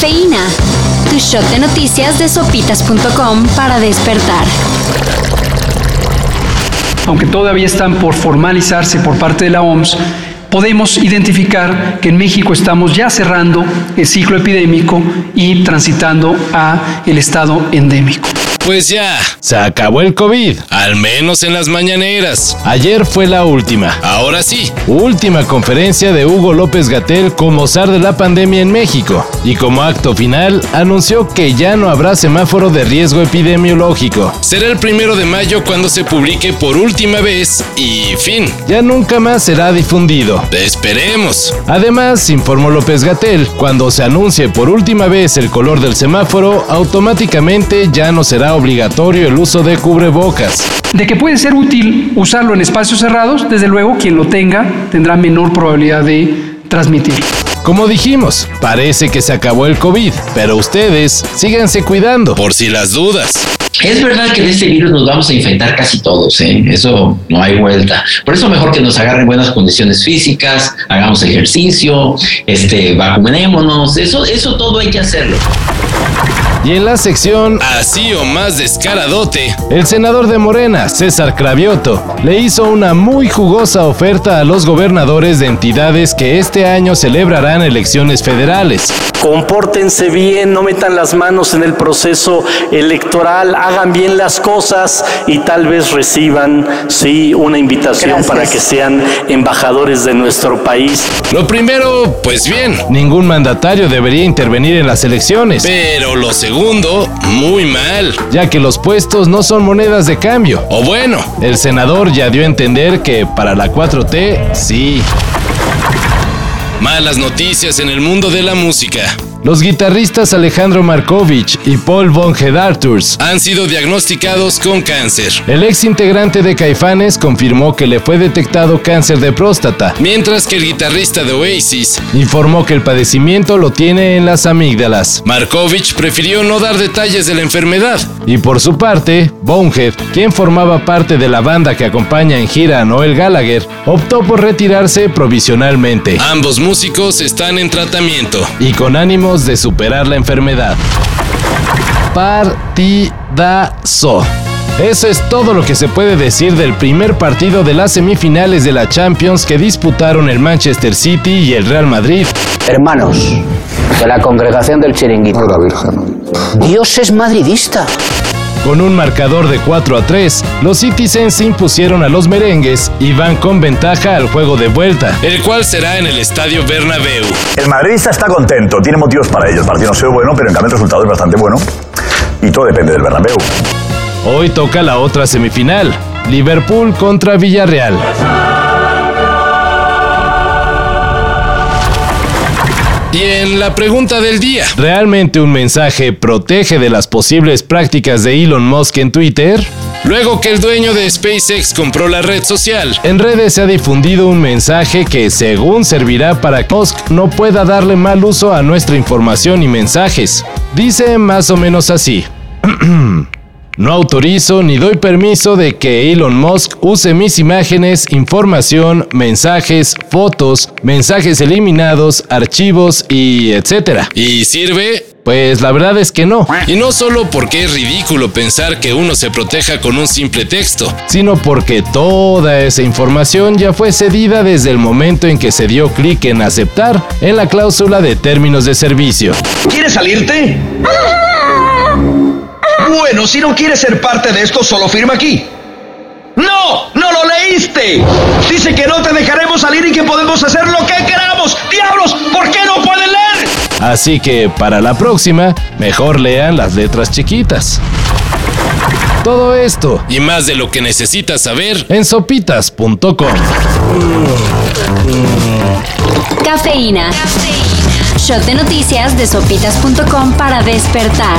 Tu shot de noticias de sopitas.com para despertar. Aunque todavía están por formalizarse por parte de la OMS, podemos identificar que en México estamos ya cerrando el ciclo epidémico y transitando a el estado endémico. Pues ya, se acabó el COVID, al menos en las mañaneras. Ayer fue la última. Ahora sí, última conferencia de Hugo López Gatel como zar de la pandemia en México. Y como acto final, anunció que ya no habrá semáforo de riesgo epidemiológico. Será el primero de mayo cuando se publique por última vez y fin. Ya nunca más será difundido. Esperemos. Además, informó López Gatel, cuando se anuncie por última vez el color del semáforo, automáticamente ya no será obligatorio el uso de cubrebocas. De que puede ser útil usarlo en espacios cerrados, desde luego quien lo tenga tendrá menor probabilidad de transmitir. Como dijimos, parece que se acabó el COVID, pero ustedes síganse cuidando por si las dudas. Es verdad que de este virus nos vamos a infectar casi todos, ¿eh? eso no hay vuelta. Por eso mejor que nos agarren buenas condiciones físicas, hagamos ejercicio, este, vacunémonos, eso, eso todo hay que hacerlo. Y en la sección Así o más descaradote, el senador de Morena, César Cravioto, le hizo una muy jugosa oferta a los gobernadores de entidades que este año celebrarán elecciones federales. Compórtense bien, no metan las manos en el proceso electoral, hagan bien las cosas y tal vez reciban, sí, una invitación para que sean embajadores de nuestro país. Lo primero, pues bien, ningún mandatario debería intervenir en las elecciones. Pero lo segundo, muy mal, ya que los puestos no son monedas de cambio. O bueno, el senador ya dio a entender que para la 4T, sí. Malas noticias en el mundo de la música. Los guitarristas Alejandro Markovich y Paul von Arthurs han sido diagnosticados con cáncer. El ex integrante de Caifanes confirmó que le fue detectado cáncer de próstata, mientras que el guitarrista de Oasis informó que el padecimiento lo tiene en las amígdalas. Markovich prefirió no dar detalles de la enfermedad. Y por su parte, Bonehead, quien formaba parte de la banda que acompaña en gira a Noel Gallagher, optó por retirarse provisionalmente. Ambos músicos están en tratamiento y con de superar la enfermedad. Partidazo. Eso es todo lo que se puede decir del primer partido de las semifinales de la Champions que disputaron el Manchester City y el Real Madrid. Hermanos de la congregación del Chiringuito. Dios es madridista. Con un marcador de 4 a 3, los Citizens se impusieron a los merengues y van con ventaja al juego de vuelta, el cual será en el Estadio Bernabéu. El madridista está contento, tiene motivos para ello. El partido no ha sido bueno, pero en cambio el resultado es bastante bueno. Y todo depende del Bernabéu. Hoy toca la otra semifinal, Liverpool contra Villarreal. Y en la pregunta del día, ¿realmente un mensaje protege de las posibles prácticas de Elon Musk en Twitter? Luego que el dueño de SpaceX compró la red social, en redes se ha difundido un mensaje que según servirá para que Musk no pueda darle mal uso a nuestra información y mensajes. Dice más o menos así. No autorizo ni doy permiso de que Elon Musk use mis imágenes, información, mensajes, fotos, mensajes eliminados, archivos y etcétera. ¿Y sirve? Pues la verdad es que no. Y no solo porque es ridículo pensar que uno se proteja con un simple texto, sino porque toda esa información ya fue cedida desde el momento en que se dio clic en aceptar en la cláusula de términos de servicio. ¿Quieres salirte? Bueno, si no quieres ser parte de esto, solo firma aquí. ¡No! ¡No lo leíste! Dice que no te dejaremos salir y que podemos hacer lo que queramos. ¡Diablos! ¿Por qué no pueden leer? Así que para la próxima, mejor lean las letras chiquitas. Todo esto y más de lo que necesitas saber en sopitas.com. Cafeína. Shot de noticias de sopitas.com para despertar.